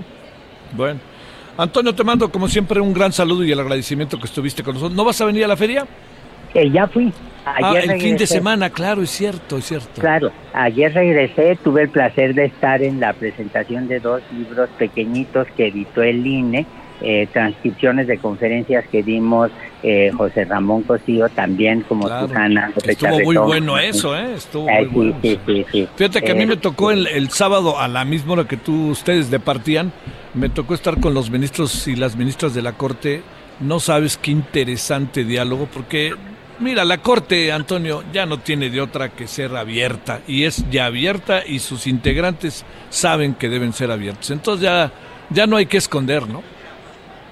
Speaker 2: Bueno. Antonio, te mando como siempre un gran saludo y el agradecimiento que estuviste con nosotros. ¿No vas a venir a la feria?
Speaker 9: Eh, ya fui.
Speaker 2: ah,
Speaker 9: Ayer
Speaker 2: el fin de
Speaker 9: regresé.
Speaker 2: semana, claro, es cierto, es cierto.
Speaker 9: Claro, ayer regresé, tuve el placer de estar en la presentación de dos libros pequeñitos que editó el INE, eh, transcripciones de conferencias que dimos eh, José Ramón Cosío, también como
Speaker 2: Claro,
Speaker 9: Susana. López
Speaker 2: Estuvo muy bueno eso, ¿eh? Estuvo
Speaker 9: Eh,
Speaker 2: muy
Speaker 9: sí,
Speaker 2: bueno.
Speaker 9: sí, sí, sí.
Speaker 2: Fíjate que a mí
Speaker 9: Eh,
Speaker 2: me tocó el, el sábado a la misma hora que tú, ustedes departían, me tocó estar con los ministros y las ministras de la Corte. No sabes qué interesante diálogo, porque mira, la Corte, Antonio, ya no tiene de otra que ser abierta, y es ya abierta y sus integrantes saben que deben ser abiertos. Entonces ya, ya no hay que esconder, ¿no?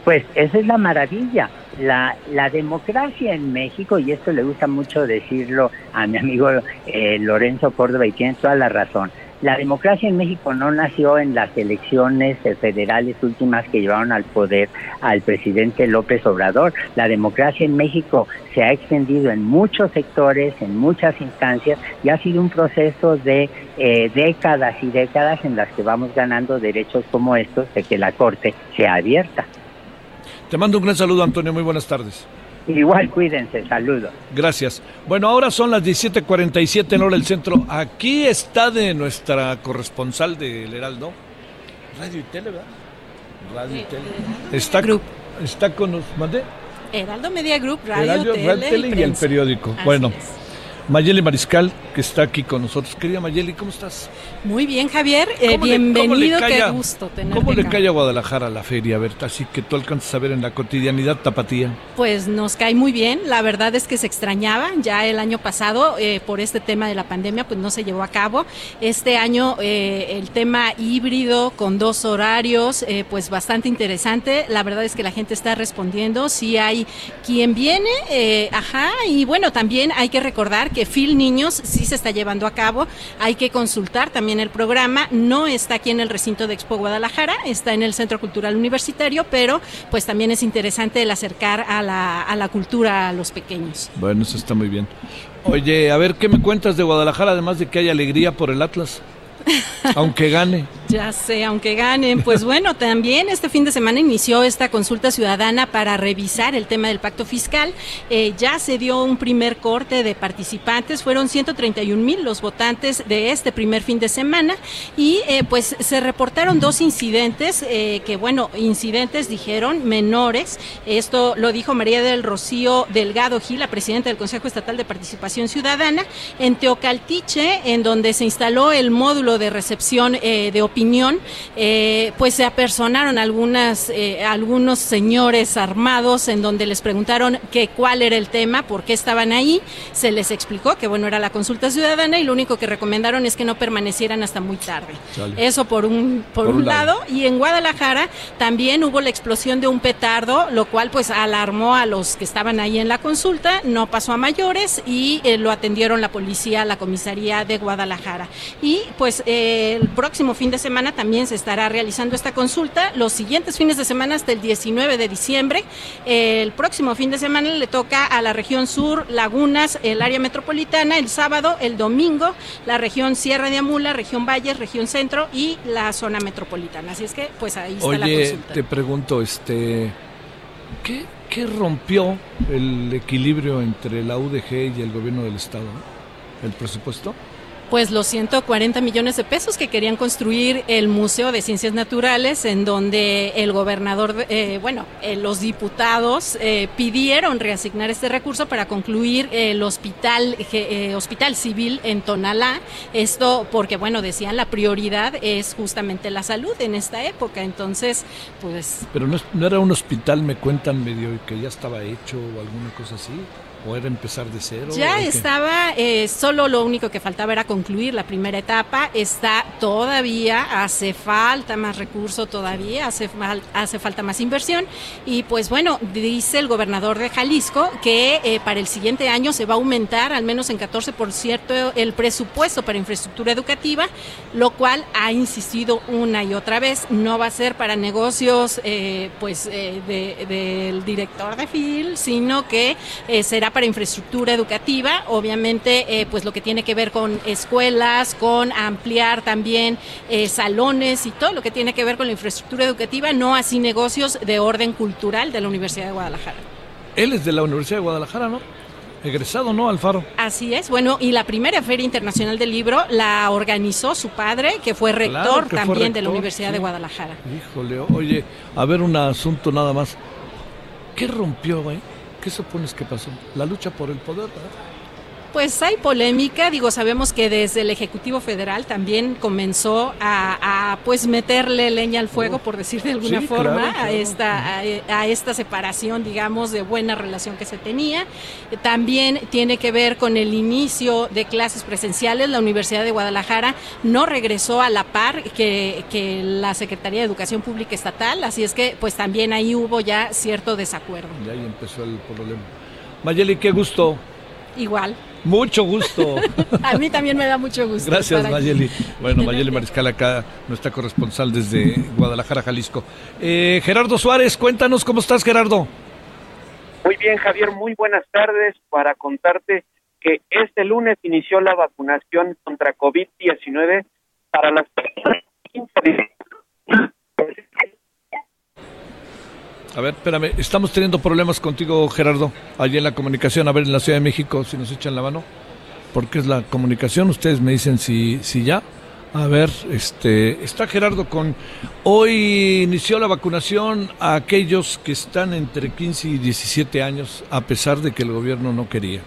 Speaker 9: Pues esa es la maravilla. La, la democracia en México, y esto le gusta mucho decirlo a mi amigo eh, Lorenzo Córdoba, y tiene toda la razón. La democracia en México no nació en las elecciones federales últimas que llevaron al poder al presidente López Obrador. La democracia en México se ha extendido en muchos sectores, en muchas instancias, y ha sido un proceso de eh, décadas y décadas en las que vamos ganando derechos como estos de que la Corte sea abierta.
Speaker 2: Te mando un gran saludo, Antonio, muy buenas tardes.
Speaker 9: Igual cuídense, saludos.
Speaker 2: Gracias. Bueno, ahora son las 17:47 en hora del centro. Aquí está de nuestra corresponsal del Heraldo. Radio y Tele, ¿verdad? Radio y Tele. Está, está con nos. ¿Mandé?
Speaker 10: Heraldo Media Group, Radio,
Speaker 2: Heraldo,
Speaker 10: Tele,
Speaker 2: Radio, Tele y el
Speaker 10: Prensa.
Speaker 2: periódico.
Speaker 10: Así
Speaker 2: bueno,
Speaker 10: es.
Speaker 2: Mayeli Mariscal, que está aquí con nosotros. Querida Mayeli, ¿cómo estás?
Speaker 10: Muy bien, Javier. eh,
Speaker 2: ¿Cómo le-
Speaker 10: bienvenido,
Speaker 2: le
Speaker 10: qué gusto tenerte
Speaker 2: ¿Cómo le
Speaker 10: acá.
Speaker 2: cae a Guadalajara la feria, Berta? Así que tú alcanzas a ver en la cotidianidad tapatía.
Speaker 10: Pues nos cae muy bien. La verdad es que se extrañaba. Ya el año pasado, eh, por este tema de la pandemia, pues no se llevó a cabo. Este año eh, el tema híbrido con dos horarios, eh, pues bastante interesante. La verdad es que la gente está respondiendo. Si hay quien viene, eh, ajá. Y bueno, también hay que recordar que Phil Niños sí se está llevando a cabo. Hay que consultar también el programa. No está aquí en el recinto de Expo Guadalajara, está en el Centro Cultural Universitario, pero pues también es interesante el acercar a la, a la cultura a los pequeños.
Speaker 2: Bueno, eso está muy bien. Oye, a ver, ¿qué me cuentas de Guadalajara, además de que hay alegría por el Atlas? Aunque gane.
Speaker 10: Ya sé, aunque ganen. Pues bueno, también este fin de semana inició esta consulta ciudadana para revisar el tema del pacto fiscal. Eh, ya se dio un primer corte de participantes, fueron 131 mil los votantes de este primer fin de semana y eh, pues se reportaron dos incidentes, eh, que bueno, incidentes dijeron menores. Esto lo dijo María del Rocío Delgado Gil, la presidenta del Consejo Estatal de Participación Ciudadana, en Teocaltiche, en donde se instaló el módulo de recepción eh, de opinión, eh, pues se apersonaron algunas, eh, algunos señores armados en donde les preguntaron que cuál era el tema, por qué estaban ahí, se les explicó que bueno era la consulta ciudadana y lo único que recomendaron es que no permanecieran hasta muy tarde.
Speaker 11: Chale.
Speaker 10: Eso por un, por, un, lado. y en Guadalajara también hubo la explosión de un petardo, lo cual pues alarmó a los que estaban ahí en la consulta, no pasó a mayores y eh, lo atendieron la policía, la comisaría de Guadalajara. Y pues el próximo fin de semana también se estará realizando esta consulta. Los siguientes fines de semana hasta el 19 de diciembre. El próximo fin de semana le toca a la región sur, Lagunas, el área metropolitana, el sábado, el domingo, la región Sierra de Amula, región Valles, región centro y la zona metropolitana. Así es que pues ahí está la consulta.
Speaker 2: te pregunto, este, ¿qué, qué rompió el equilibrio entre la UDG y el gobierno del Estado? ¿El presupuesto?
Speaker 10: Pues los 140 millones de pesos que querían construir el Museo de Ciencias Naturales, en donde el gobernador, eh, bueno, eh, los diputados eh, pidieron reasignar este recurso para concluir el hospital, eh, hospital civil en Tonalá. Esto porque, bueno, decían la prioridad es justamente la salud en esta época. Entonces, pues
Speaker 2: Pero no, no era un hospital, me cuentan medio que ya estaba hecho o alguna cosa así. ¿O era empezar de cero?
Speaker 10: Ya estaba, eh, solo lo único que faltaba era concluir la primera etapa. Está todavía, hace falta más recurso todavía, hace, fal- hace falta más inversión. Y pues bueno, dice el gobernador de Jalisco que eh, para el siguiente año se va a aumentar al menos en 14% el presupuesto para infraestructura educativa, lo cual ha insistido una y otra vez, no va a ser para negocios eh, pues eh, de- del director de FIL, sino que eh, será para infraestructura educativa, obviamente eh, pues lo que tiene que ver con escuelas, con ampliar también eh, salones y todo lo que tiene que ver con la infraestructura educativa, no así negocios de orden cultural de la Universidad de Guadalajara.
Speaker 2: Él es de la Universidad de Guadalajara, ¿no? Egresado, ¿no, Alfaro?
Speaker 10: Así es, bueno, y la primera Feria Internacional del Libro la organizó su padre, que fue rector
Speaker 2: Claro que fue
Speaker 10: también de la Universidad
Speaker 2: sí.
Speaker 10: de Guadalajara.
Speaker 2: Híjole, oye, a ver un asunto nada más. ¿Qué rompió, güey? ¿Qué supones que pasó? La lucha por el poder, ¿verdad?
Speaker 10: Pues hay polémica, digo, sabemos que desde el Ejecutivo Federal también comenzó a, a, pues meterle leña al fuego, por decir de alguna
Speaker 11: Sí,
Speaker 10: forma,
Speaker 11: claro, claro.
Speaker 10: a esta a, a esta separación, digamos, de buena relación que se tenía. También tiene que ver con el inicio de clases presenciales. La Universidad de Guadalajara no regresó a la par que, que la Secretaría de Educación Pública Estatal, así es que pues también ahí hubo ya cierto desacuerdo.
Speaker 2: Y ahí empezó el problema. Mayeli, qué gusto.
Speaker 10: Igual.
Speaker 2: Mucho gusto.
Speaker 10: A mí también me da mucho gusto.
Speaker 2: Gracias,
Speaker 10: aquí.
Speaker 2: Mayeli. Bueno, Mayeli Mariscal acá, nuestra corresponsal desde Guadalajara, Jalisco. Eh, Gerardo Suárez, cuéntanos cómo estás, Gerardo.
Speaker 12: Muy bien, Javier, muy buenas tardes para contarte que este lunes inició la vacunación contra COVID-19 para las personas
Speaker 2: A ver, espérame, estamos teniendo problemas contigo, Gerardo, allí en la comunicación, a ver, en la Ciudad de México, si nos echan la mano, porque es la comunicación, ustedes me dicen si, si ya. A ver, este, está Gerardo con, hoy inició la vacunación a aquellos que están entre 15 y 17 años, a pesar de que el gobierno no quería.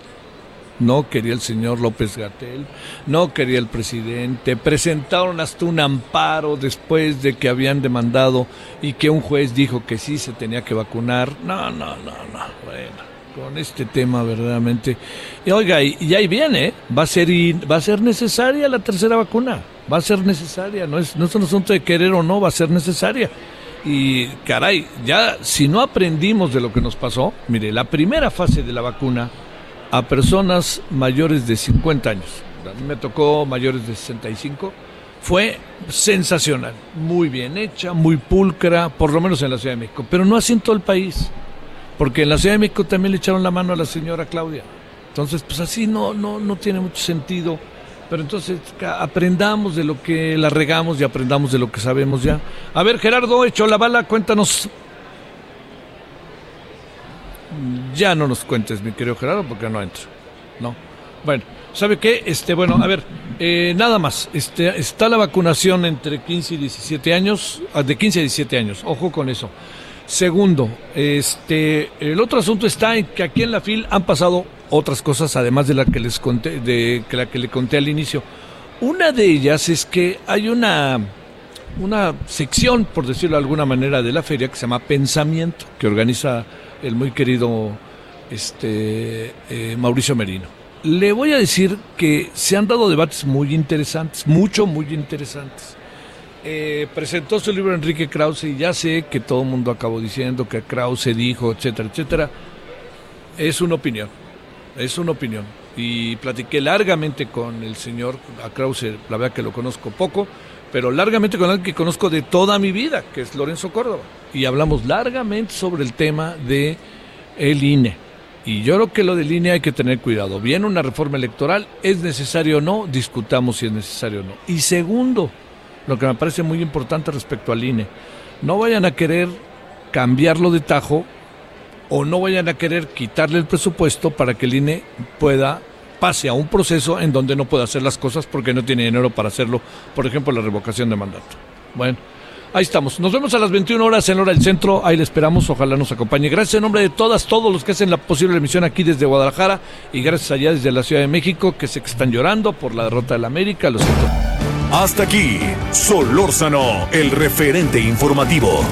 Speaker 2: No quería el señor López Gatel, no quería el presidente. Presentaron hasta un amparo después de que habían demandado y que un juez dijo que sí se tenía que vacunar. No, no, no, no. Bueno, con este tema verdaderamente. Y oiga, y, ahí viene, ¿eh? va a ser va a ser necesaria la tercera vacuna. Va a ser necesaria, no es no es un asunto de querer o no, va a ser necesaria. Y caray, ya si no aprendimos de lo que nos pasó, mire, la primera fase de la vacuna a personas mayores de 50 años. A mí me tocó mayores de 65. Fue sensacional, muy bien hecha, muy pulcra, por lo menos en la Ciudad de México, pero no así en todo el país, porque en la Ciudad de México también le echaron la mano a la señora Claudia. Entonces, pues así no, no, no tiene mucho sentido Pero entonces aprendamos de lo que la regamos y aprendamos de lo que sabemos ya. A ver, Gerardo, hecho la bala, cuéntanos. Ya no nos cuentes, mi querido Gerardo, porque no entro. No. Bueno, ¿sabe qué? Este, bueno, a ver, eh, nada más. Este, está la vacunación entre 15 y 17 años, ah, de 15 a 17 años. Ojo con eso. Segundo, este, el otro asunto está en que aquí en la FIL han pasado otras cosas, además de la que les conté, de la que le conté al inicio. Una de ellas es que hay una, una sección, por decirlo de alguna manera, de la feria que se llama Pensamiento, que organiza el muy querido este, eh, Mauricio Merino. Le voy a decir que se han dado debates muy interesantes, mucho, muy interesantes. Eh, presentó su libro Enrique Krause y ya sé que todo el mundo acabó diciendo que Krause dijo, etcétera, etcétera. Es una opinión, es una opinión. Y platiqué largamente con el señor, a Krause, la verdad que lo conozco poco, pero largamente con alguien que conozco de toda mi vida, que es Lorenzo Córdoba. Y hablamos largamente sobre el tema de el INE. Y yo creo que lo del INE hay que tener cuidado. Viene una reforma electoral, es necesario o no, discutamos si es necesario o no. Y segundo, lo que me parece muy importante respecto al INE, no vayan a querer cambiarlo de tajo o no vayan a querer quitarle el presupuesto para que el INE pueda pase a un proceso en donde no pueda hacer las cosas porque no tiene dinero para hacerlo, por ejemplo, la revocación de mandato. Bueno, ahí estamos. Nos vemos a las 21 horas en hora del centro. Ahí le esperamos. Ojalá nos acompañe. Gracias en nombre de todas, todos los que hacen la posible emisión aquí desde Guadalajara y gracias allá desde la Ciudad de México que se están llorando por la derrota de la América. Lo siento.
Speaker 1: Hasta aquí, Solórzano, el referente informativo.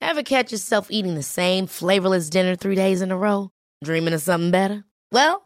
Speaker 6: Ever catch yourself eating the same flavorless dinner three days in a row? Dreaming of something better? Well,